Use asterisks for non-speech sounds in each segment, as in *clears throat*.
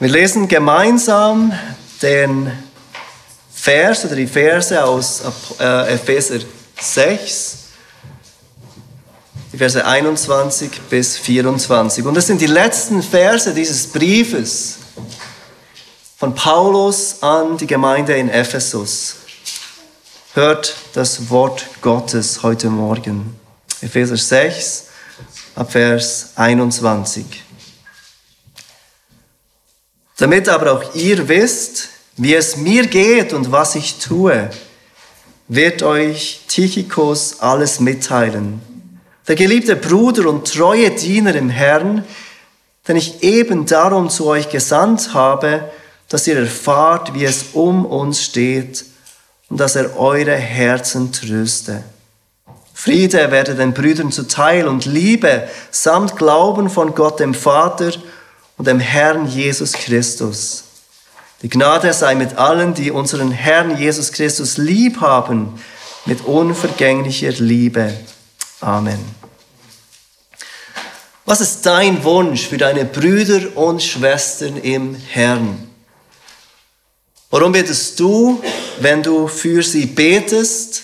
Wir lesen gemeinsam den Vers oder die Verse aus äh, Epheser 6, die Verse 21 bis 24. Und das sind die letzten Verse dieses Briefes von Paulus an die Gemeinde in Ephesus. Hört das Wort Gottes heute Morgen. Epheser 6, ab Vers 21. Damit aber auch ihr wisst, wie es mir geht und was ich tue, wird euch Tychikos alles mitteilen. Der geliebte Bruder und treue Diener im Herrn, den ich eben darum zu euch gesandt habe, dass ihr erfahrt, wie es um uns steht und dass er eure Herzen tröste. Friede werde den Brüdern zuteil und Liebe samt Glauben von Gott dem Vater und dem Herrn Jesus Christus. Die Gnade sei mit allen, die unseren Herrn Jesus Christus lieb haben, mit unvergänglicher Liebe. Amen. Was ist dein Wunsch für deine Brüder und Schwestern im Herrn? Warum betest du, wenn du für sie betest?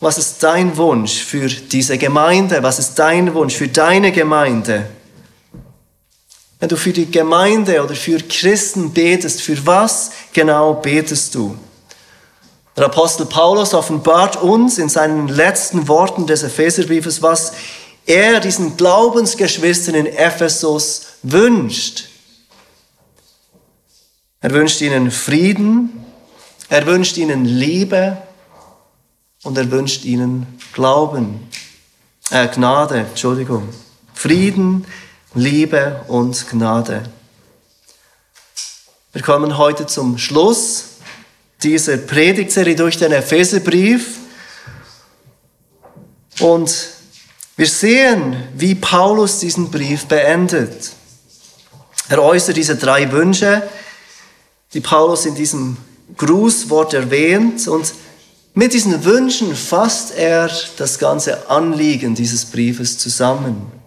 Was ist dein Wunsch für diese Gemeinde? Was ist dein Wunsch für deine Gemeinde? Wenn du für die Gemeinde oder für Christen betest, für was genau betest du? Der Apostel Paulus offenbart uns in seinen letzten Worten des Epheserbriefes, was er diesen Glaubensgeschwistern in Ephesus wünscht. Er wünscht ihnen Frieden, er wünscht ihnen Liebe und er wünscht ihnen Glauben, äh, Gnade, Entschuldigung, Frieden, und Gnade. Wir kommen heute zum Schluss dieser Predigtserie durch den Epheserbrief und wir sehen, wie Paulus diesen Brief beendet. Er äußert diese drei Wünsche, die Paulus in diesem Grußwort erwähnt und mit diesen Wünschen fasst er das ganze Anliegen dieses Briefes zusammen.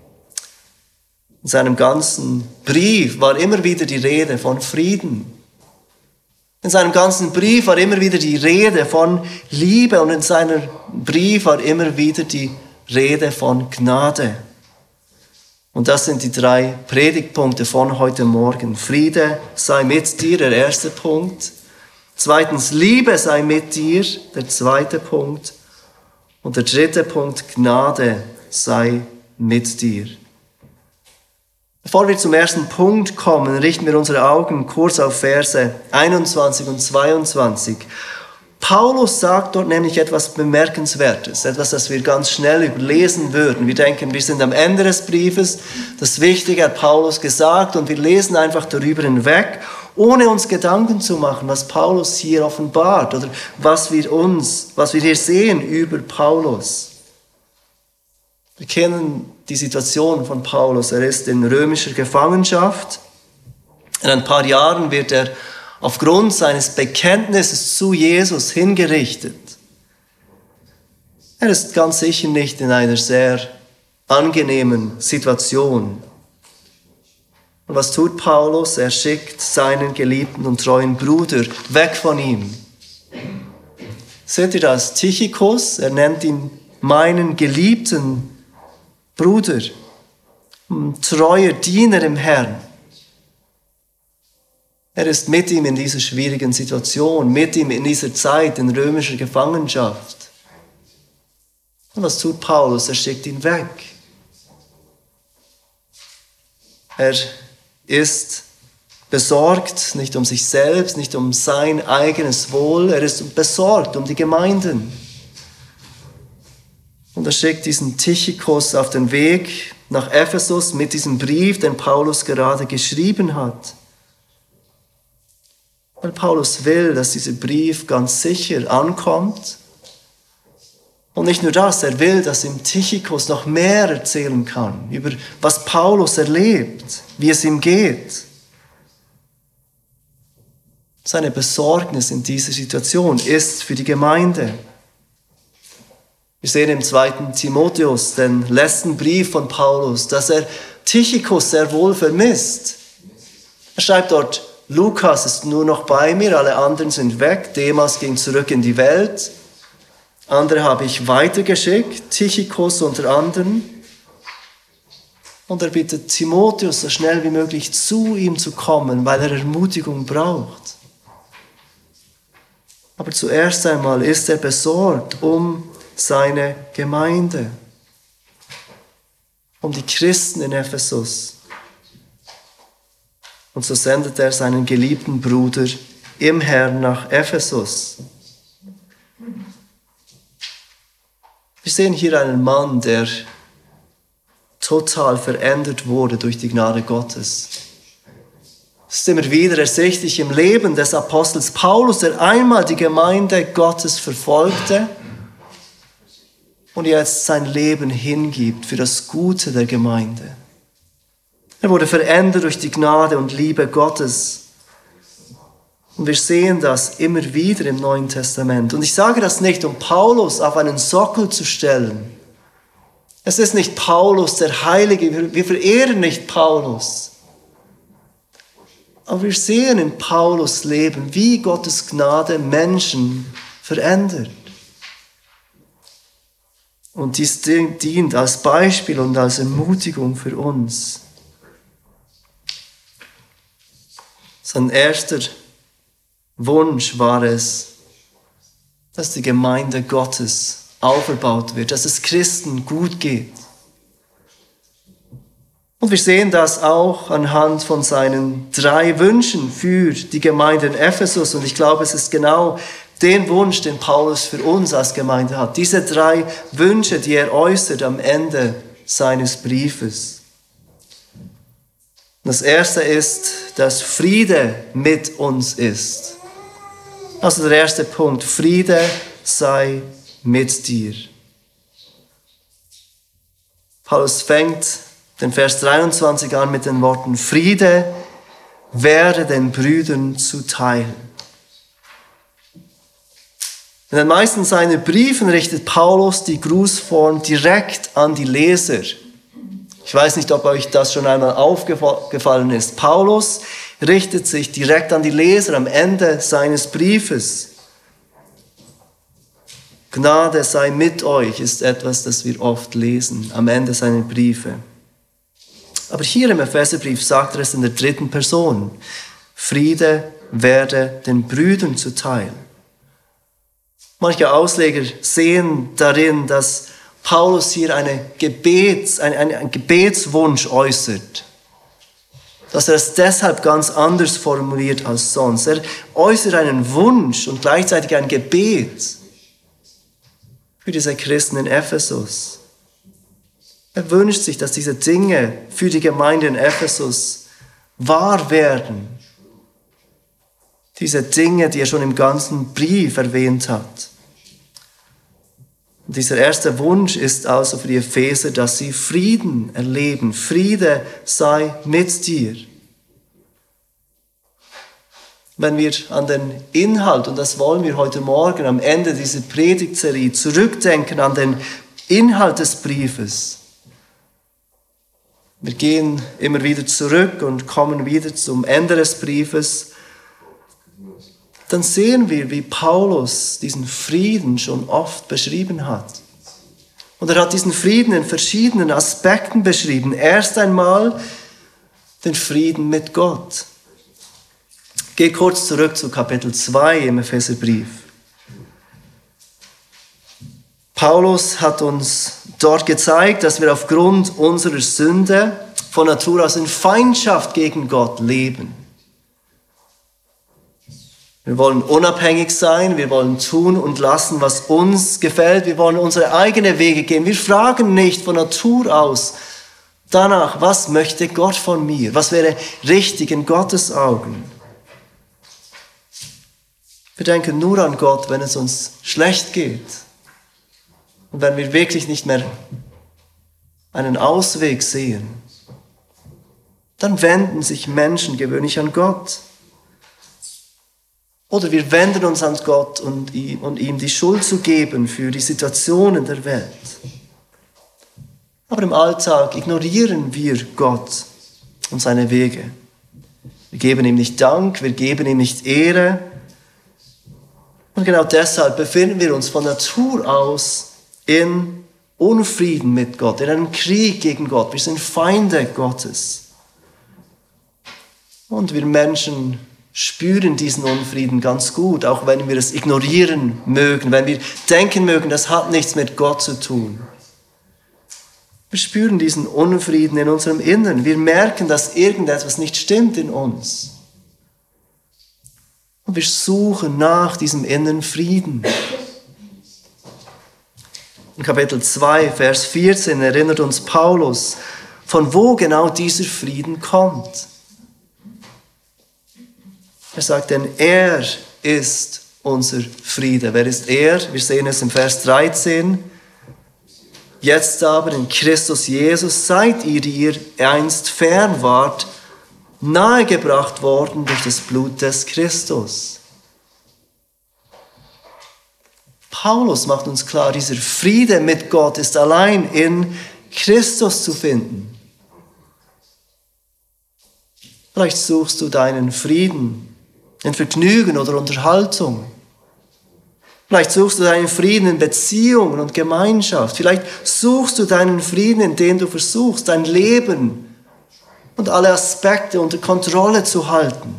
In seinem ganzen Brief war immer wieder die Rede von Frieden. In seinem ganzen Brief war immer wieder die Rede von Liebe und in seinem Brief war immer wieder die Rede von Gnade. Und das sind die drei Predigtpunkte von heute Morgen. Friede sei mit dir, der erste Punkt. Zweitens, Liebe sei mit dir, der zweite Punkt. Und der dritte Punkt, Gnade sei mit dir. Bevor wir zum ersten Punkt kommen, richten wir unsere Augen kurz auf Verse 21 und 22. Paulus sagt dort nämlich etwas Bemerkenswertes, etwas, das wir ganz schnell überlesen würden. Wir denken, wir sind am Ende des Briefes, das Wichtige hat Paulus gesagt und wir lesen einfach darüber hinweg, ohne uns Gedanken zu machen, was Paulus hier offenbart oder was wir uns, was wir hier sehen über Paulus. Wir kennen die Situation von Paulus. Er ist in römischer Gefangenschaft. In ein paar Jahren wird er aufgrund seines Bekenntnisses zu Jesus hingerichtet. Er ist ganz sicher nicht in einer sehr angenehmen Situation. Und was tut Paulus? Er schickt seinen geliebten und treuen Bruder weg von ihm. Seht ihr das? Tychicus, er nennt ihn meinen geliebten Bruder, treuer Diener im Herrn. Er ist mit ihm in dieser schwierigen Situation, mit ihm in dieser Zeit in römischer Gefangenschaft. Und was tut Paulus? Er schickt ihn weg. Er ist besorgt, nicht um sich selbst, nicht um sein eigenes Wohl, er ist besorgt um die Gemeinden. Und er schickt diesen Tychikos auf den Weg nach Ephesus mit diesem Brief, den Paulus gerade geschrieben hat. Weil Paulus will, dass dieser Brief ganz sicher ankommt. Und nicht nur das, er will, dass ihm Tychikos noch mehr erzählen kann über was Paulus erlebt, wie es ihm geht. Seine Besorgnis in dieser Situation ist für die Gemeinde. Wir sehen im zweiten Timotheus, den letzten Brief von Paulus, dass er Tychicus sehr wohl vermisst. Er schreibt dort, Lukas ist nur noch bei mir, alle anderen sind weg, Demas ging zurück in die Welt, andere habe ich weitergeschickt, Tychikos unter anderem. Und er bittet Timotheus, so schnell wie möglich zu ihm zu kommen, weil er Ermutigung braucht. Aber zuerst einmal ist er besorgt um seine Gemeinde, um die Christen in Ephesus. Und so sendet er seinen geliebten Bruder im Herrn nach Ephesus. Wir sehen hier einen Mann, der total verändert wurde durch die Gnade Gottes. Es ist immer wieder ersichtlich im Leben des Apostels Paulus, der einmal die Gemeinde Gottes verfolgte und jetzt sein Leben hingibt für das Gute der Gemeinde. Er wurde verändert durch die Gnade und Liebe Gottes. Und wir sehen das immer wieder im Neuen Testament. Und ich sage das nicht, um Paulus auf einen Sockel zu stellen. Es ist nicht Paulus, der Heilige. Wir verehren nicht Paulus. Aber wir sehen in Paulus Leben, wie Gottes Gnade Menschen verändert. Und dies dient als Beispiel und als Ermutigung für uns. Sein erster Wunsch war es, dass die Gemeinde Gottes auferbaut wird, dass es Christen gut geht. Und wir sehen das auch anhand von seinen drei Wünschen für die Gemeinde in Ephesus. Und ich glaube, es ist genau den Wunsch, den Paulus für uns als Gemeinde hat. Diese drei Wünsche, die er äußert am Ende seines Briefes. Das erste ist, dass Friede mit uns ist. Also der erste Punkt, Friede sei mit dir. Paulus fängt den Vers 23 an mit den Worten, Friede werde den Brüdern zuteil. In den meisten seiner Briefen richtet Paulus die Grußform direkt an die Leser. Ich weiß nicht, ob euch das schon einmal aufgefallen ist. Paulus richtet sich direkt an die Leser am Ende seines Briefes. Gnade sei mit euch ist etwas, das wir oft lesen am Ende seiner Briefe. Aber hier im Epheserbrief sagt er es in der dritten Person. Friede werde den Brüdern zuteil. Manche Ausleger sehen darin, dass Paulus hier eine Gebets, ein, ein, ein Gebetswunsch äußert. Dass er es deshalb ganz anders formuliert als sonst. Er äußert einen Wunsch und gleichzeitig ein Gebet für diese Christen in Ephesus. Er wünscht sich, dass diese Dinge für die Gemeinde in Ephesus wahr werden. Diese Dinge, die er schon im ganzen Brief erwähnt hat. Und dieser erste Wunsch ist also für die Epheser, dass sie Frieden erleben. Friede sei mit dir. Wenn wir an den Inhalt, und das wollen wir heute Morgen am Ende dieser Predigtserie, zurückdenken an den Inhalt des Briefes. Wir gehen immer wieder zurück und kommen wieder zum Ende des Briefes. Dann sehen wir, wie Paulus diesen Frieden schon oft beschrieben hat. Und er hat diesen Frieden in verschiedenen Aspekten beschrieben. Erst einmal den Frieden mit Gott. Geh kurz zurück zu Kapitel 2 im Epheserbrief. Paulus hat uns dort gezeigt, dass wir aufgrund unserer Sünde von Natur aus in Feindschaft gegen Gott leben. Wir wollen unabhängig sein, wir wollen tun und lassen, was uns gefällt, wir wollen unsere eigenen Wege gehen. Wir fragen nicht von Natur aus danach, was möchte Gott von mir, was wäre richtig in Gottes Augen. Wir denken nur an Gott, wenn es uns schlecht geht und wenn wir wirklich nicht mehr einen Ausweg sehen. Dann wenden sich Menschen gewöhnlich an Gott. Oder wir wenden uns an Gott und ihm, und ihm die Schuld zu geben für die Situationen der Welt. Aber im Alltag ignorieren wir Gott und seine Wege. Wir geben ihm nicht Dank, wir geben ihm nicht Ehre. Und genau deshalb befinden wir uns von Natur aus in Unfrieden mit Gott, in einem Krieg gegen Gott. Wir sind Feinde Gottes. Und wir Menschen spüren diesen Unfrieden ganz gut, auch wenn wir es ignorieren mögen, wenn wir denken mögen, das hat nichts mit Gott zu tun. Wir spüren diesen Unfrieden in unserem Innern. Wir merken, dass irgendetwas nicht stimmt in uns. Und wir suchen nach diesem inneren Frieden. In Kapitel 2, Vers 14 erinnert uns Paulus, von wo genau dieser Frieden kommt. Er sagt, denn er ist unser Friede. Wer ist er? Wir sehen es im Vers 13. Jetzt aber in Christus Jesus seid ihr, die ihr einst fern wart, nahegebracht worden durch das Blut des Christus. Paulus macht uns klar, dieser Friede mit Gott ist allein in Christus zu finden. Vielleicht suchst du deinen Frieden in Vergnügen oder Unterhaltung. Vielleicht suchst du deinen Frieden in Beziehungen und Gemeinschaft. Vielleicht suchst du deinen Frieden, indem du versuchst, dein Leben und alle Aspekte unter Kontrolle zu halten.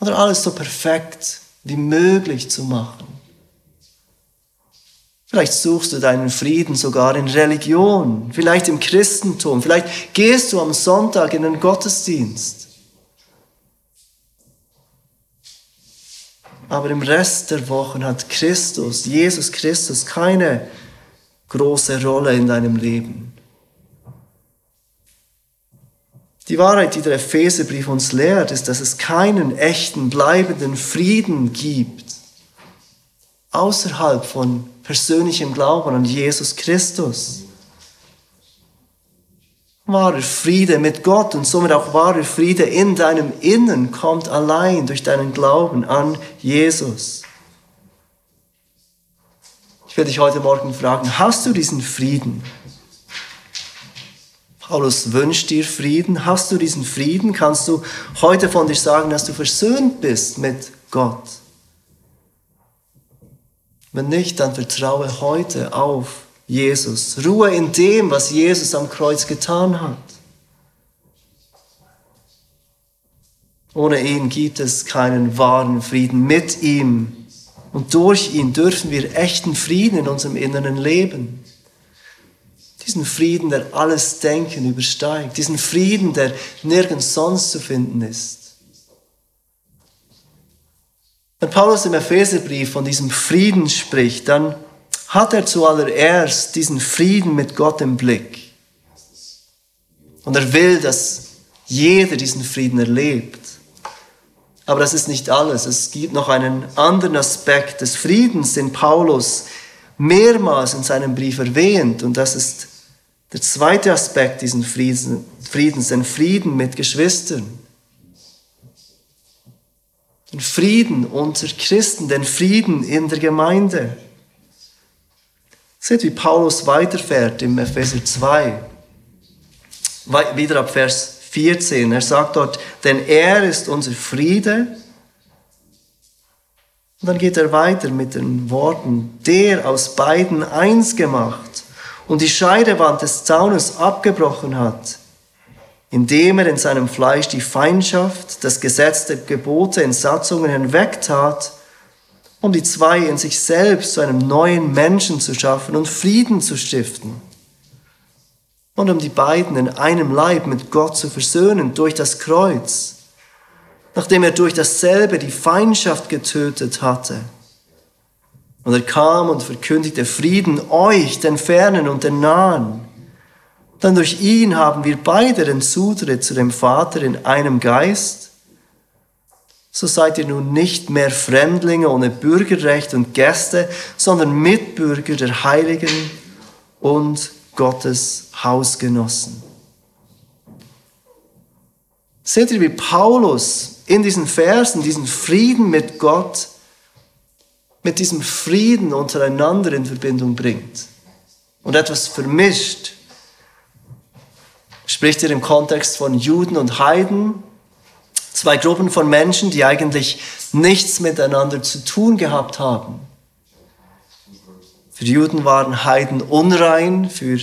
Oder alles so perfekt wie möglich zu machen. Vielleicht suchst du deinen Frieden sogar in Religion, vielleicht im Christentum, vielleicht gehst du am Sonntag in den Gottesdienst. Aber im Rest der Wochen hat Christus, Jesus Christus, keine große Rolle in deinem Leben. Die Wahrheit, die der Epheserbrief uns lehrt, ist, dass es keinen echten, bleibenden Frieden gibt außerhalb von persönlichem Glauben an Jesus Christus. Wahrer Friede mit Gott und somit auch wahrer Friede in deinem Innen kommt allein durch deinen Glauben an Jesus. Ich werde dich heute Morgen fragen, hast du diesen Frieden? Paulus wünscht dir Frieden. Hast du diesen Frieden? Kannst du heute von dir sagen, dass du versöhnt bist mit Gott? Wenn nicht, dann vertraue heute auf Jesus. Ruhe in dem, was Jesus am Kreuz getan hat. Ohne ihn gibt es keinen wahren Frieden. Mit ihm und durch ihn dürfen wir echten Frieden in unserem inneren Leben. Diesen Frieden, der alles Denken übersteigt. Diesen Frieden, der nirgends sonst zu finden ist. Wenn Paulus im Epheserbrief von diesem Frieden spricht, dann hat er zuallererst diesen Frieden mit Gott im Blick. Und er will, dass jeder diesen Frieden erlebt. Aber das ist nicht alles. Es gibt noch einen anderen Aspekt des Friedens, den Paulus mehrmals in seinem Brief erwähnt. Und das ist der zweite Aspekt dieses Friedens, den Frieden mit Geschwistern. Den Frieden unter Christen, den Frieden in der Gemeinde. Seht, wie Paulus weiterfährt im Epheser 2. Wieder ab Vers 14. Er sagt dort, denn er ist unser Friede. Und dann geht er weiter mit den Worten, der aus beiden eins gemacht und die Scheidewand des Zaunes abgebrochen hat, indem er in seinem Fleisch die Feindschaft, das Gesetz der Gebote in Satzungen hinwegtat um die zwei in sich selbst zu einem neuen Menschen zu schaffen und Frieden zu stiften. Und um die beiden in einem Leib mit Gott zu versöhnen durch das Kreuz, nachdem er durch dasselbe die Feindschaft getötet hatte. Und er kam und verkündigte Frieden euch, den Fernen und den Nahen. Denn durch ihn haben wir beide den Zutritt zu dem Vater in einem Geist so seid ihr nun nicht mehr Fremdlinge ohne Bürgerrecht und Gäste, sondern Mitbürger der Heiligen und Gottes Hausgenossen. Seht ihr, wie Paulus in diesen Versen diesen Frieden mit Gott, mit diesem Frieden untereinander in Verbindung bringt und etwas vermischt spricht er im Kontext von Juden und Heiden, zwei Gruppen von Menschen, die eigentlich nichts miteinander zu tun gehabt haben. Für Juden waren Heiden unrein, für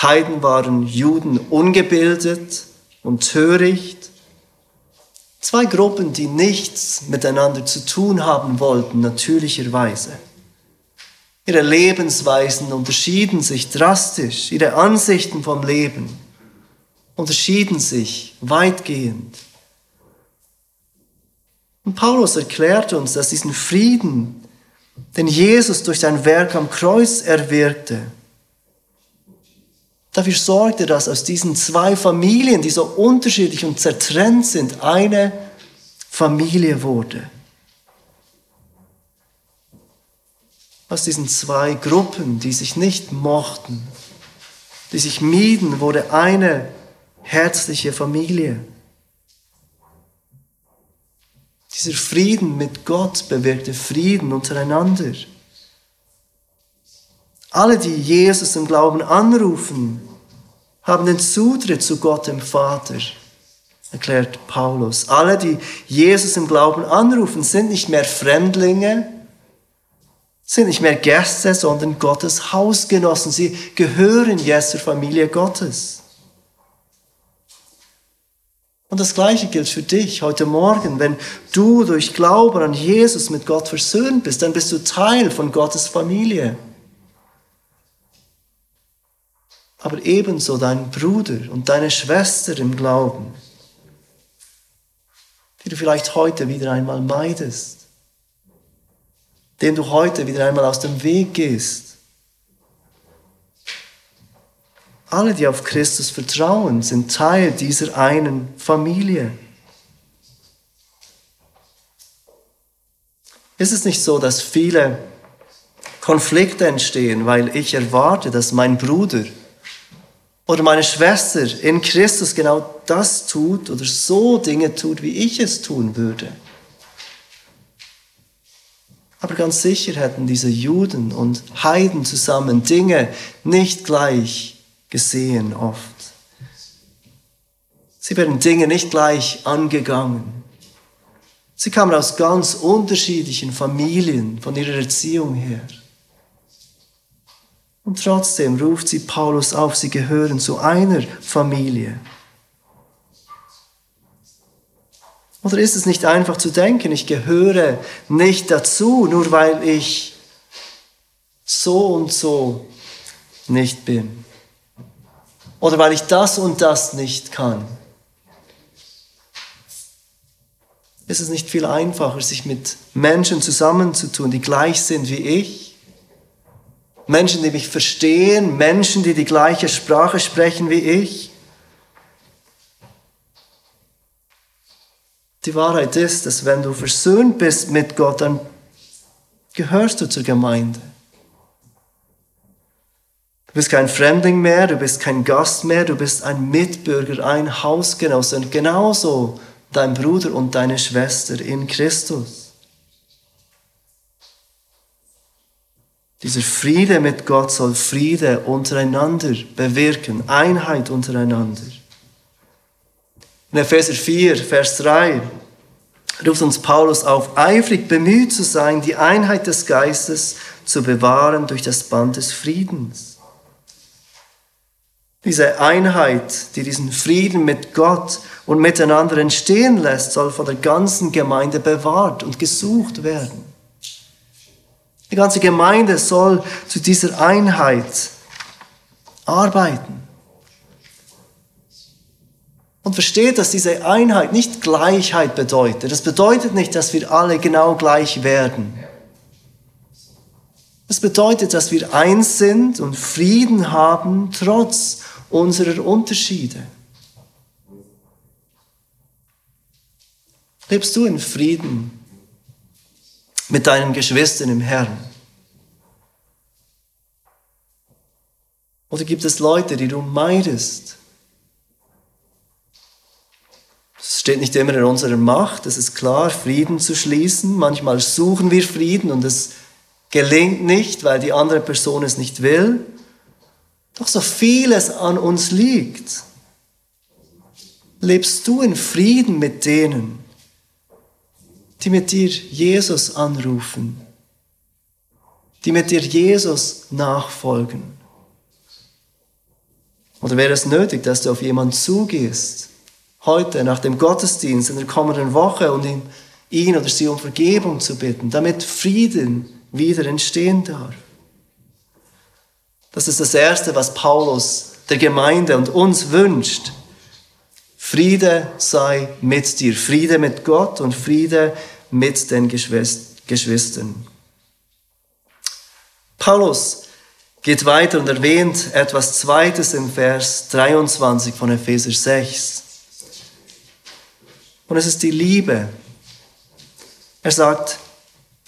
Heiden waren Juden ungebildet und töricht. Zwei Gruppen, die nichts miteinander zu tun haben wollten, natürlicherweise. Ihre Lebensweisen unterschieden sich drastisch, ihre Ansichten vom Leben unterschieden sich weitgehend. Und Paulus erklärt uns, dass diesen Frieden, den Jesus durch sein Werk am Kreuz erwirkte, dafür sorgte, dass aus diesen zwei Familien, die so unterschiedlich und zertrennt sind, eine Familie wurde. Aus diesen zwei Gruppen, die sich nicht mochten, die sich mieden, wurde eine herzliche Familie. Dieser Frieden mit Gott bewirkte Frieden untereinander. Alle, die Jesus im Glauben anrufen, haben den Zutritt zu Gott dem Vater, erklärt Paulus. Alle, die Jesus im Glauben anrufen, sind nicht mehr Fremdlinge, sind nicht mehr Gäste, sondern Gottes Hausgenossen. Sie gehören jetzt zur Familie Gottes. Und das Gleiche gilt für dich heute Morgen. Wenn du durch Glauben an Jesus mit Gott versöhnt bist, dann bist du Teil von Gottes Familie. Aber ebenso dein Bruder und deine Schwester im Glauben, die du vielleicht heute wieder einmal meidest, dem du heute wieder einmal aus dem Weg gehst. Alle, die auf Christus vertrauen, sind Teil dieser einen Familie. Ist es nicht so, dass viele Konflikte entstehen, weil ich erwarte, dass mein Bruder oder meine Schwester in Christus genau das tut oder so Dinge tut, wie ich es tun würde? Aber ganz sicher hätten diese Juden und Heiden zusammen Dinge nicht gleich gesehen oft. Sie werden Dinge nicht gleich angegangen. Sie kamen aus ganz unterschiedlichen Familien von ihrer Erziehung her. Und trotzdem ruft sie Paulus auf, sie gehören zu einer Familie. Oder ist es nicht einfach zu denken, ich gehöre nicht dazu, nur weil ich so und so nicht bin? Oder weil ich das und das nicht kann. Ist es nicht viel einfacher, sich mit Menschen zusammenzutun, die gleich sind wie ich? Menschen, die mich verstehen, Menschen, die die gleiche Sprache sprechen wie ich? Die Wahrheit ist, dass wenn du versöhnt bist mit Gott, dann gehörst du zur Gemeinde. Du bist kein Fremdling mehr, du bist kein Gast mehr, du bist ein Mitbürger, ein Hausgenosse und genauso dein Bruder und deine Schwester in Christus. Dieser Friede mit Gott soll Friede untereinander bewirken, Einheit untereinander. In Epheser 4, Vers 3 ruft uns Paulus auf, eifrig bemüht zu sein, die Einheit des Geistes zu bewahren durch das Band des Friedens. Diese Einheit, die diesen Frieden mit Gott und miteinander entstehen lässt, soll von der ganzen Gemeinde bewahrt und gesucht werden. Die ganze Gemeinde soll zu dieser Einheit arbeiten. Und versteht, dass diese Einheit nicht Gleichheit bedeutet. Das bedeutet nicht, dass wir alle genau gleich werden. Es bedeutet, dass wir eins sind und Frieden haben, trotz unserer Unterschiede. Lebst du in Frieden mit deinen Geschwistern im Herrn? Oder gibt es Leute, die du meidest? Es steht nicht immer in unserer Macht, es ist klar, Frieden zu schließen. Manchmal suchen wir Frieden und es gelingt nicht, weil die andere Person es nicht will. Doch so vieles an uns liegt. Lebst du in Frieden mit denen, die mit dir Jesus anrufen, die mit dir Jesus nachfolgen? Oder wäre es nötig, dass du auf jemanden zugehst, heute nach dem Gottesdienst in der kommenden Woche und ihn, oder sie um Vergebung zu bitten, damit Frieden wieder entstehen darf? Das ist das Erste, was Paulus der Gemeinde und uns wünscht. Friede sei mit dir, Friede mit Gott und Friede mit den Geschwistern. Paulus geht weiter und erwähnt etwas Zweites im Vers 23 von Epheser 6. Und es ist die Liebe. Er sagt,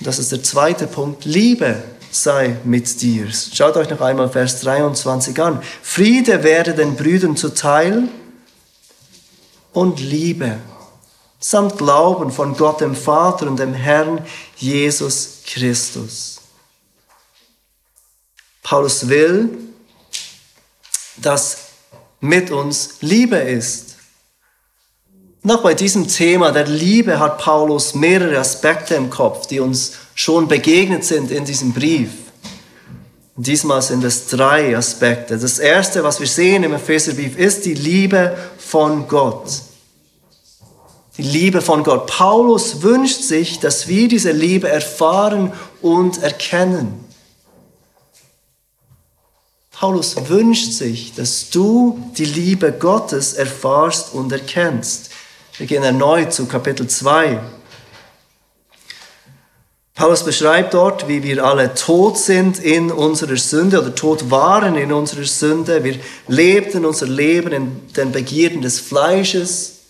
das ist der zweite Punkt, Liebe sei mit dir. Schaut euch noch einmal Vers 23 an. Friede werde den Brüdern zuteil und Liebe samt Glauben von Gott dem Vater und dem Herrn Jesus Christus. Paulus will, dass mit uns Liebe ist. Noch bei diesem Thema der Liebe hat Paulus mehrere Aspekte im Kopf, die uns schon begegnet sind in diesem Brief. Diesmal sind es drei Aspekte. Das erste, was wir sehen im Epheserbrief, ist die Liebe von Gott. Die Liebe von Gott. Paulus wünscht sich, dass wir diese Liebe erfahren und erkennen. Paulus wünscht sich, dass du die Liebe Gottes erfahrst und erkennst. Wir gehen erneut zu Kapitel 2. Paulus beschreibt dort, wie wir alle tot sind in unserer Sünde oder tot waren in unserer Sünde. Wir lebten unser Leben in den Begierden des Fleisches.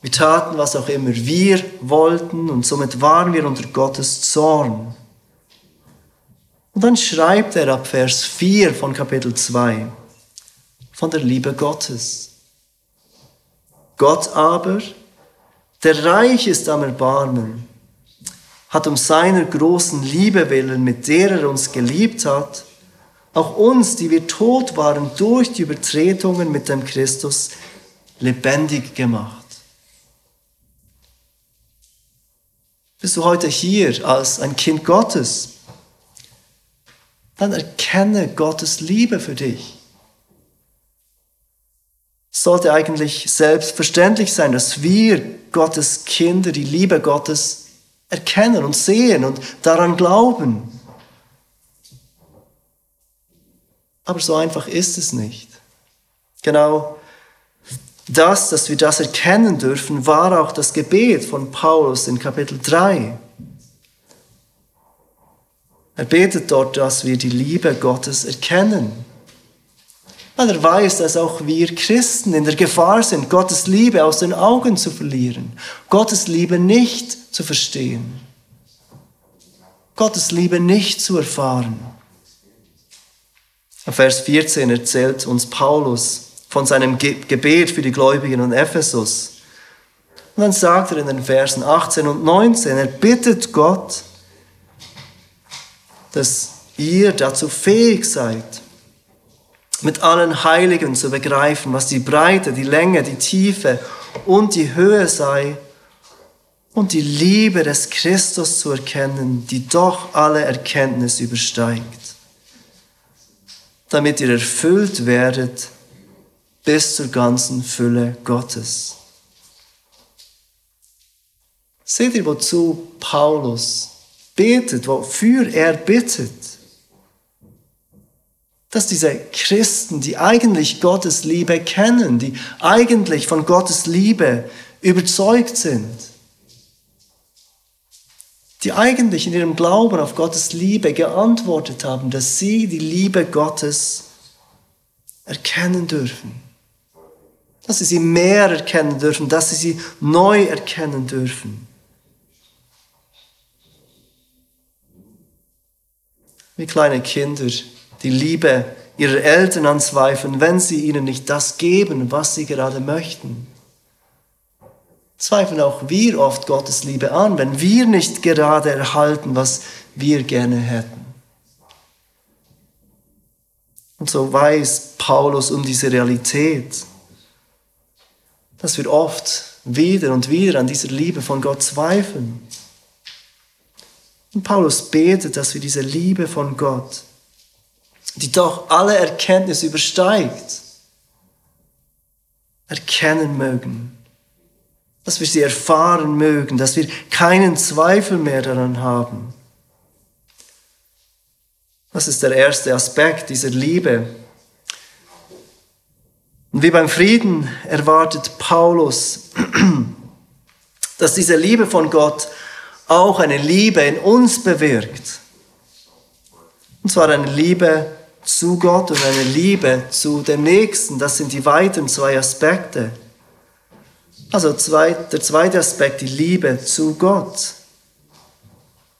Wir taten, was auch immer wir wollten und somit waren wir unter Gottes Zorn. Und dann schreibt er ab Vers 4 von Kapitel 2 von der Liebe Gottes. Gott aber, der reich ist am Erbarmen, hat um seiner großen Liebe willen, mit der er uns geliebt hat, auch uns, die wir tot waren durch die Übertretungen mit dem Christus, lebendig gemacht. Bist du heute hier als ein Kind Gottes? Dann erkenne Gottes Liebe für dich. Es sollte eigentlich selbstverständlich sein, dass wir Gottes Kinder die Liebe Gottes erkennen und sehen und daran glauben. Aber so einfach ist es nicht. Genau das, dass wir das erkennen dürfen, war auch das Gebet von Paulus in Kapitel 3. Er betet dort, dass wir die Liebe Gottes erkennen. Weil er weiß, dass auch wir Christen in der Gefahr sind, Gottes Liebe aus den Augen zu verlieren, Gottes Liebe nicht zu verstehen, Gottes Liebe nicht zu erfahren. In Vers 14 erzählt uns Paulus von seinem Gebet für die Gläubigen in Ephesus. Und dann sagt er in den Versen 18 und 19, er bittet Gott, dass ihr dazu fähig seid, mit allen Heiligen zu begreifen, was die Breite, die Länge, die Tiefe und die Höhe sei und die Liebe des Christus zu erkennen, die doch alle Erkenntnis übersteigt, damit ihr erfüllt werdet bis zur ganzen Fülle Gottes. Seht ihr, wozu Paulus betet, wofür er bittet? Dass diese Christen, die eigentlich Gottes Liebe kennen, die eigentlich von Gottes Liebe überzeugt sind, die eigentlich in ihrem Glauben auf Gottes Liebe geantwortet haben, dass sie die Liebe Gottes erkennen dürfen, dass sie sie mehr erkennen dürfen, dass sie sie neu erkennen dürfen. Wie kleine Kinder, die Liebe ihrer Eltern anzweifeln, wenn sie ihnen nicht das geben, was sie gerade möchten. Zweifeln auch wir oft Gottes Liebe an, wenn wir nicht gerade erhalten, was wir gerne hätten. Und so weiß Paulus um diese Realität. dass wir oft wieder und wieder an dieser Liebe von Gott zweifeln. Und Paulus betet, dass wir diese Liebe von Gott, die doch alle Erkenntnis übersteigt, erkennen mögen. Dass wir sie erfahren mögen, dass wir keinen Zweifel mehr daran haben. Das ist der erste Aspekt dieser Liebe. Und wie beim Frieden erwartet Paulus, dass diese Liebe von Gott auch eine Liebe in uns bewirkt. Und zwar eine Liebe zu Gott und eine Liebe zu dem Nächsten. Das sind die weiteren zwei Aspekte. Also der zweite Aspekt, die Liebe zu Gott.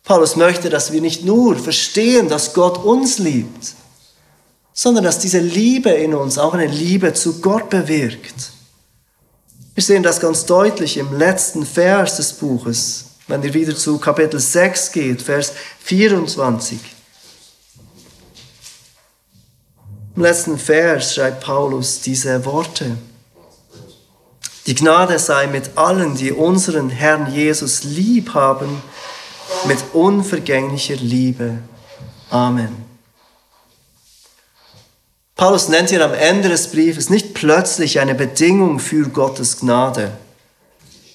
Paulus möchte, dass wir nicht nur verstehen, dass Gott uns liebt, sondern dass diese Liebe in uns auch eine Liebe zu Gott bewirkt. Wir sehen das ganz deutlich im letzten Vers des Buches, wenn ihr wieder zu Kapitel 6 geht, Vers 24. Im letzten Vers schreibt Paulus diese Worte. Die Gnade sei mit allen, die unseren Herrn Jesus lieb haben, mit unvergänglicher Liebe. Amen. Paulus nennt hier am Ende des Briefes nicht plötzlich eine Bedingung für Gottes Gnade.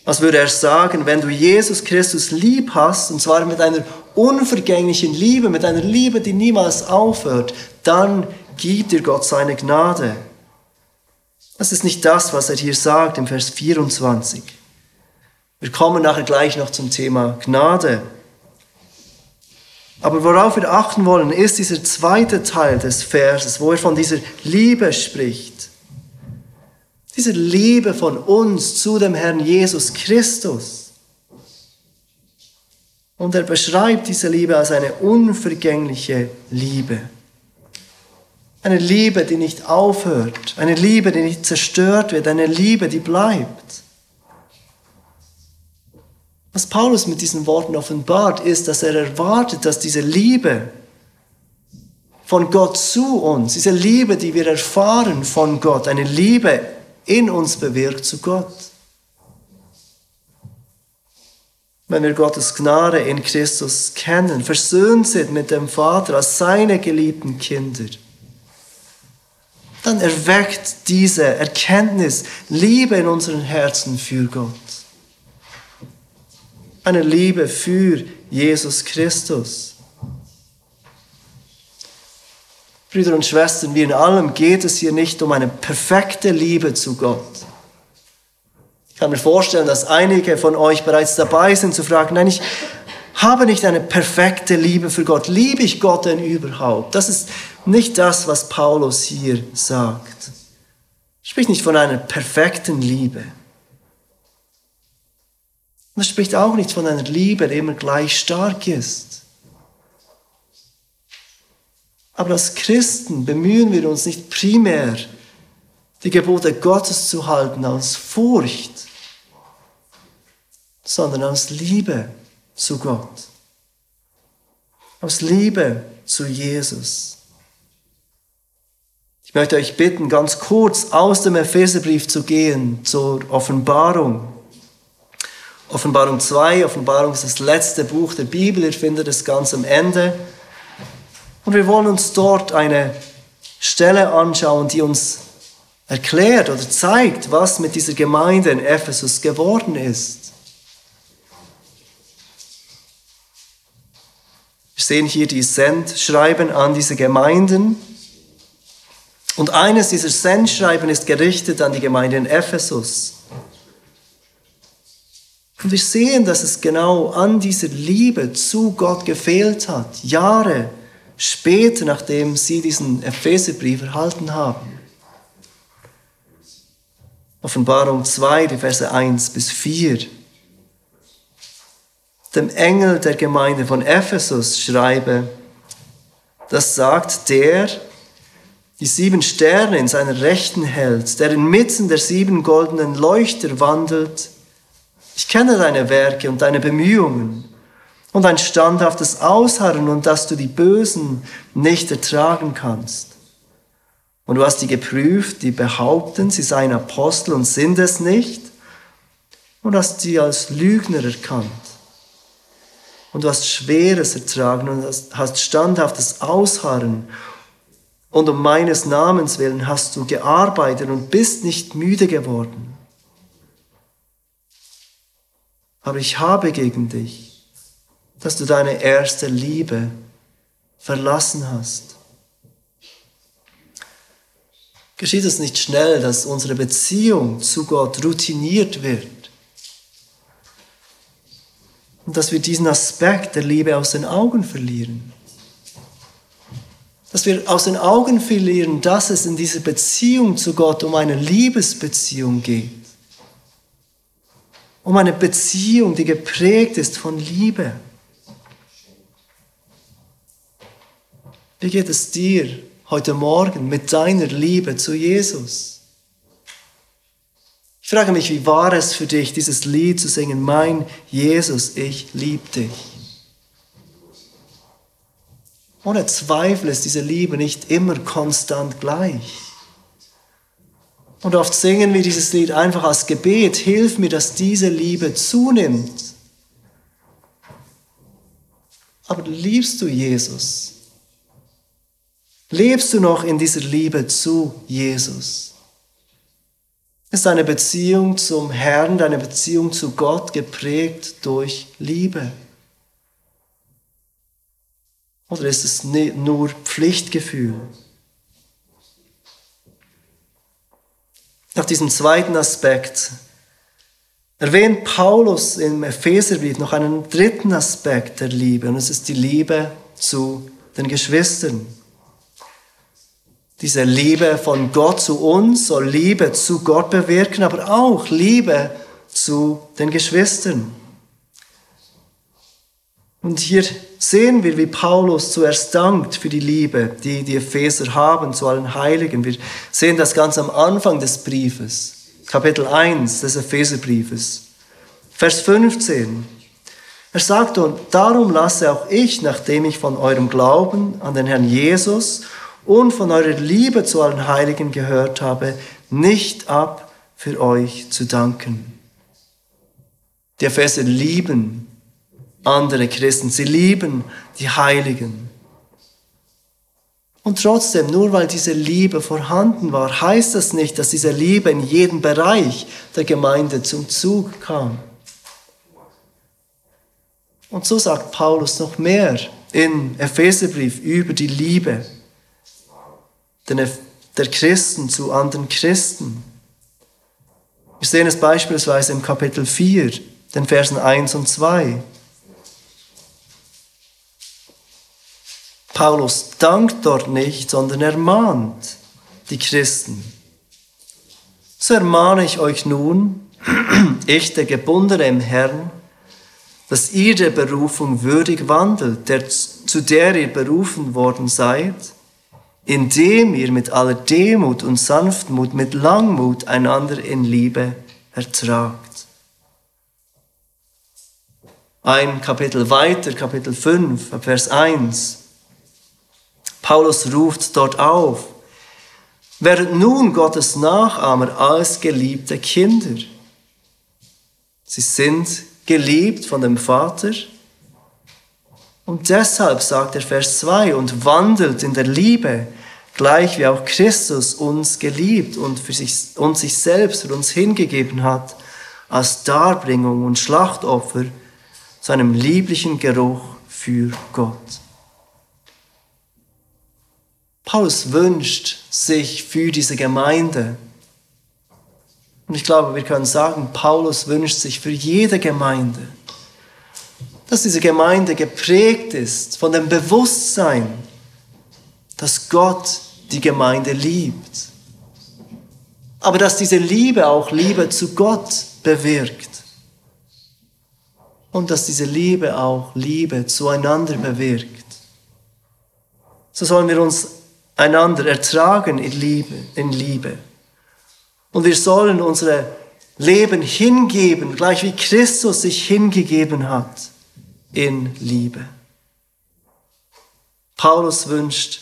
Was würde er sagen, wenn du Jesus Christus lieb hast, und zwar mit einer unvergänglichen Liebe, mit einer Liebe, die niemals aufhört, dann gibt dir Gott seine Gnade. Das ist nicht das, was er hier sagt im Vers 24. Wir kommen nachher gleich noch zum Thema Gnade. Aber worauf wir achten wollen, ist dieser zweite Teil des Verses, wo er von dieser Liebe spricht. Diese Liebe von uns zu dem Herrn Jesus Christus. Und er beschreibt diese Liebe als eine unvergängliche Liebe. Eine Liebe, die nicht aufhört, eine Liebe, die nicht zerstört wird, eine Liebe, die bleibt. Was Paulus mit diesen Worten offenbart, ist, dass er erwartet, dass diese Liebe von Gott zu uns, diese Liebe, die wir erfahren von Gott, eine Liebe in uns bewirkt zu Gott. Wenn wir Gottes Gnade in Christus kennen, versöhnt sind mit dem Vater als seine geliebten Kinder, dann erweckt diese Erkenntnis Liebe in unseren Herzen für Gott eine Liebe für Jesus Christus. Brüder und Schwestern, wie in allem geht es hier nicht um eine perfekte Liebe zu Gott. Ich kann mir vorstellen, dass einige von euch bereits dabei sind zu fragen, nein, ich habe nicht eine perfekte Liebe für Gott. Liebe ich Gott denn überhaupt? Das ist nicht das, was Paulus hier sagt. Er spricht nicht von einer perfekten Liebe. Und er spricht auch nicht von einer Liebe, die immer gleich stark ist. Aber als Christen bemühen wir uns nicht primär, die Gebote Gottes zu halten aus Furcht, sondern aus Liebe zu Gott, aus Liebe zu Jesus. Ich möchte euch bitten, ganz kurz aus dem Epheserbrief zu gehen zur Offenbarung. Offenbarung 2, Offenbarung ist das letzte Buch der Bibel, ihr findet es ganz am Ende. Und wir wollen uns dort eine Stelle anschauen, die uns erklärt oder zeigt, was mit dieser Gemeinde in Ephesus geworden ist. Wir sehen hier die Sendschreiben an diese Gemeinden. Und eines dieser Sendschreiben ist gerichtet an die Gemeinde in Ephesus. Und wir sehen, dass es genau an dieser Liebe zu Gott gefehlt hat, Jahre später, nachdem sie diesen Epheserbrief erhalten haben. Offenbarung 2, die Verse 1 bis 4. Dem Engel der Gemeinde von Ephesus schreibe, das sagt der, die sieben Sterne in seiner Rechten hält, der inmitten der sieben goldenen Leuchter wandelt, ich kenne deine Werke und deine Bemühungen und ein standhaftes Ausharren und dass du die Bösen nicht ertragen kannst. Und du hast die geprüft, die behaupten, sie seien Apostel und sind es nicht. Und hast sie als Lügner erkannt. Und du hast Schweres ertragen und hast standhaftes Ausharren. Und um meines Namens willen hast du gearbeitet und bist nicht müde geworden. Aber ich habe gegen dich, dass du deine erste Liebe verlassen hast. Geschieht es nicht schnell, dass unsere Beziehung zu Gott routiniert wird? Und dass wir diesen Aspekt der Liebe aus den Augen verlieren? Dass wir aus den Augen verlieren, dass es in dieser Beziehung zu Gott um eine Liebesbeziehung geht um eine Beziehung, die geprägt ist von Liebe. Wie geht es dir heute Morgen mit deiner Liebe zu Jesus? Ich frage mich, wie war es für dich, dieses Lied zu singen, mein Jesus, ich liebe dich. Ohne Zweifel ist diese Liebe nicht immer konstant gleich. Und oft singen wir dieses Lied einfach als Gebet, hilf mir, dass diese Liebe zunimmt. Aber liebst du Jesus? Lebst du noch in dieser Liebe zu Jesus? Ist deine Beziehung zum Herrn, deine Beziehung zu Gott geprägt durch Liebe? Oder ist es nur Pflichtgefühl? Nach diesem zweiten Aspekt erwähnt Paulus im Epheserbrief noch einen dritten Aspekt der Liebe und es ist die Liebe zu den Geschwistern. Diese Liebe von Gott zu uns soll Liebe zu Gott bewirken, aber auch Liebe zu den Geschwistern. Und hier sehen wir, wie Paulus zuerst dankt für die Liebe, die die Epheser haben zu allen Heiligen. Wir sehen das ganz am Anfang des Briefes, Kapitel 1 des Epheserbriefes, Vers 15. Er sagt, und darum lasse auch ich, nachdem ich von eurem Glauben an den Herrn Jesus und von eurer Liebe zu allen Heiligen gehört habe, nicht ab, für euch zu danken. Die Epheser lieben andere Christen. Sie lieben die Heiligen. Und trotzdem, nur weil diese Liebe vorhanden war, heißt das nicht, dass diese Liebe in jedem Bereich der Gemeinde zum Zug kam. Und so sagt Paulus noch mehr in Epheserbrief über die Liebe der Christen zu anderen Christen. Wir sehen es beispielsweise im Kapitel 4, den Versen 1 und 2. Paulus dankt dort nicht, sondern ermahnt die Christen. So ermahne ich euch nun, *clears throat* ich der Gebundene im Herrn, dass ihr der Berufung würdig wandelt, der, zu der ihr berufen worden seid, indem ihr mit aller Demut und Sanftmut, mit Langmut einander in Liebe ertragt. Ein Kapitel weiter, Kapitel 5, Vers 1. Paulus ruft dort auf. Werdet nun Gottes Nachahmer als geliebte Kinder. Sie sind geliebt von dem Vater. Und deshalb sagt er Vers 2 und wandelt in der Liebe, gleich wie auch Christus uns geliebt und, für sich, und sich selbst für uns hingegeben hat, als Darbringung und Schlachtopfer zu einem lieblichen Geruch für Gott. Paulus wünscht sich für diese Gemeinde. Und ich glaube, wir können sagen, Paulus wünscht sich für jede Gemeinde, dass diese Gemeinde geprägt ist von dem Bewusstsein, dass Gott die Gemeinde liebt. Aber dass diese Liebe auch Liebe zu Gott bewirkt. Und dass diese Liebe auch Liebe zueinander bewirkt. So sollen wir uns einander ertragen in Liebe, in Liebe. Und wir sollen unsere Leben hingeben, gleich wie Christus sich hingegeben hat, in Liebe. Paulus wünscht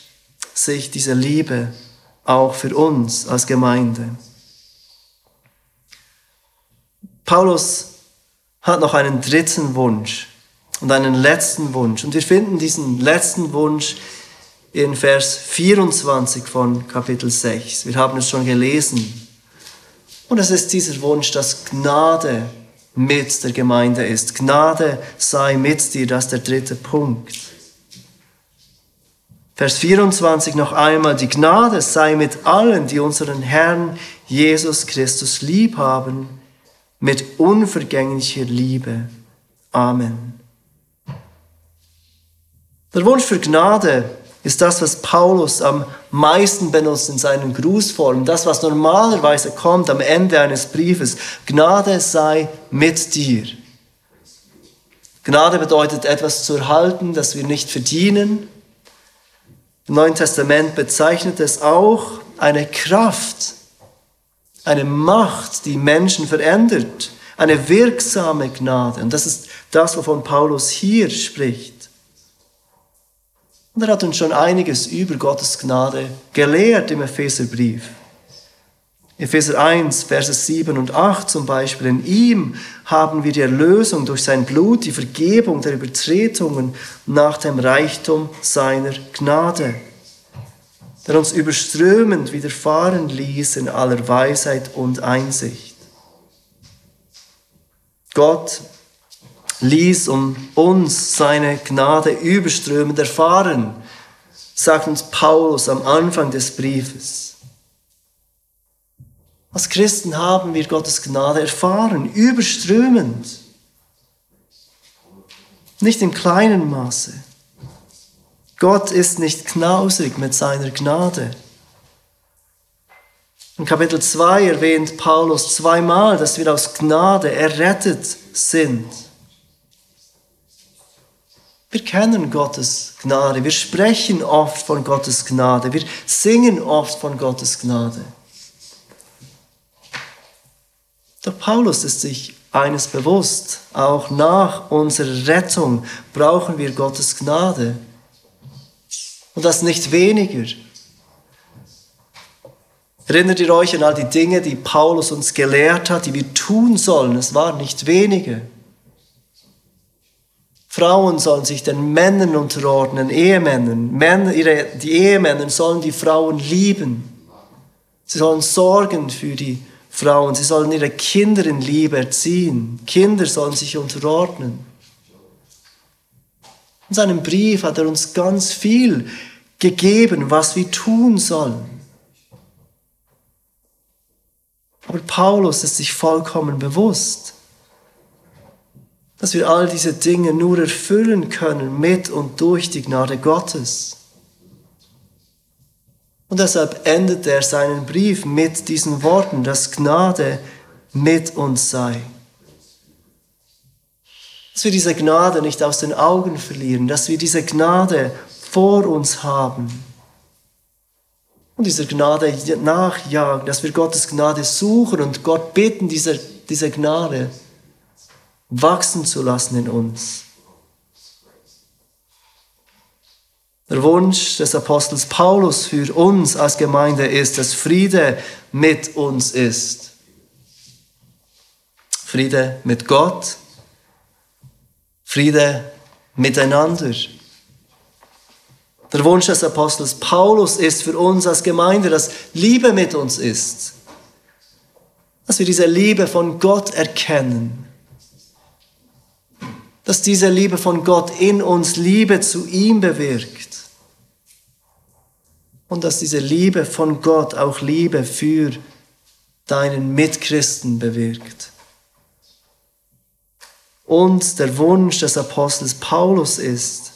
sich diese Liebe auch für uns als Gemeinde. Paulus hat noch einen dritten Wunsch und einen letzten Wunsch. Und wir finden diesen letzten Wunsch in Vers 24 von Kapitel 6. Wir haben es schon gelesen. Und es ist dieser Wunsch, dass Gnade mit der Gemeinde ist. Gnade sei mit dir, das ist der dritte Punkt. Vers 24 noch einmal, die Gnade sei mit allen, die unseren Herrn Jesus Christus lieb haben, mit unvergänglicher Liebe. Amen. Der Wunsch für Gnade ist das, was Paulus am meisten benutzt in seinen Grußformen, das, was normalerweise kommt am Ende eines Briefes. Gnade sei mit dir. Gnade bedeutet etwas zu erhalten, das wir nicht verdienen. Im Neuen Testament bezeichnet es auch eine Kraft, eine Macht, die Menschen verändert, eine wirksame Gnade. Und das ist das, wovon Paulus hier spricht. Und er hat uns schon einiges über Gottes Gnade gelehrt im Epheserbrief. Epheser 1, Verse 7 und 8 zum Beispiel. In ihm haben wir die Erlösung durch sein Blut, die Vergebung der Übertretungen nach dem Reichtum seiner Gnade, der uns überströmend widerfahren ließ in aller Weisheit und Einsicht. Gott ließ um uns seine Gnade überströmend erfahren, sagt uns Paulus am Anfang des Briefes. Als Christen haben wir Gottes Gnade erfahren, überströmend. Nicht in kleinem Maße. Gott ist nicht knausrig mit seiner Gnade. In Kapitel 2 erwähnt Paulus zweimal, dass wir aus Gnade errettet sind. Wir kennen Gottes Gnade, wir sprechen oft von Gottes Gnade, wir singen oft von Gottes Gnade. Doch Paulus ist sich eines bewusst, auch nach unserer Rettung brauchen wir Gottes Gnade. Und das nicht weniger. Erinnert ihr euch an all die Dinge, die Paulus uns gelehrt hat, die wir tun sollen? Es waren nicht wenige. Frauen sollen sich den Männern unterordnen, Ehemännern. Männer, ihre, die Ehemänner sollen die Frauen lieben. Sie sollen sorgen für die Frauen. Sie sollen ihre Kinder in Liebe erziehen. Kinder sollen sich unterordnen. In seinem Brief hat er uns ganz viel gegeben, was wir tun sollen. Aber Paulus ist sich vollkommen bewusst, dass wir all diese Dinge nur erfüllen können mit und durch die Gnade Gottes. Und deshalb endet er seinen Brief mit diesen Worten, dass Gnade mit uns sei. Dass wir diese Gnade nicht aus den Augen verlieren, dass wir diese Gnade vor uns haben und dieser Gnade nachjagen, dass wir Gottes Gnade suchen und Gott bitten, diese, diese Gnade wachsen zu lassen in uns. Der Wunsch des Apostels Paulus für uns als Gemeinde ist, dass Friede mit uns ist. Friede mit Gott, Friede miteinander. Der Wunsch des Apostels Paulus ist für uns als Gemeinde, dass Liebe mit uns ist. Dass wir diese Liebe von Gott erkennen dass diese Liebe von Gott in uns Liebe zu ihm bewirkt. Und dass diese Liebe von Gott auch Liebe für deinen Mitchristen bewirkt. Und der Wunsch des Apostels Paulus ist,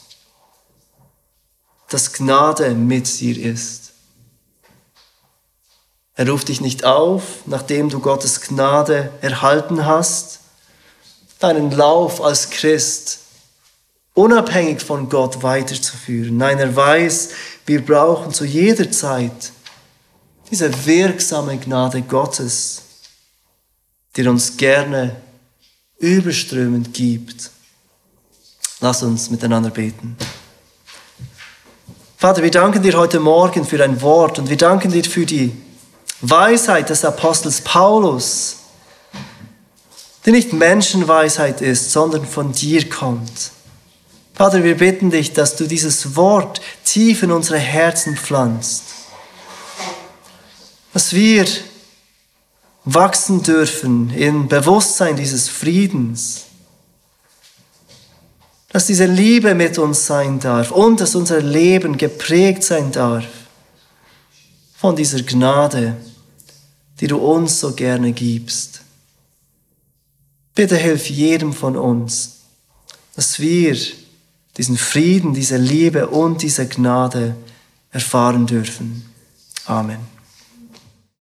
dass Gnade mit dir ist. Er ruft dich nicht auf, nachdem du Gottes Gnade erhalten hast, deinen Lauf als Christ unabhängig von Gott weiterzuführen. Nein, er weiß, wir brauchen zu jeder Zeit diese wirksame Gnade Gottes, die uns gerne überströmend gibt. Lass uns miteinander beten. Vater, wir danken dir heute Morgen für dein Wort und wir danken dir für die Weisheit des Apostels Paulus, die nicht Menschenweisheit ist, sondern von dir kommt. Vater, wir bitten dich, dass du dieses Wort tief in unsere Herzen pflanzt, dass wir wachsen dürfen im Bewusstsein dieses Friedens, dass diese Liebe mit uns sein darf und dass unser Leben geprägt sein darf von dieser Gnade, die du uns so gerne gibst. Bitte hilf jedem von uns, dass wir diesen Frieden, diese Liebe und diese Gnade erfahren dürfen. Amen.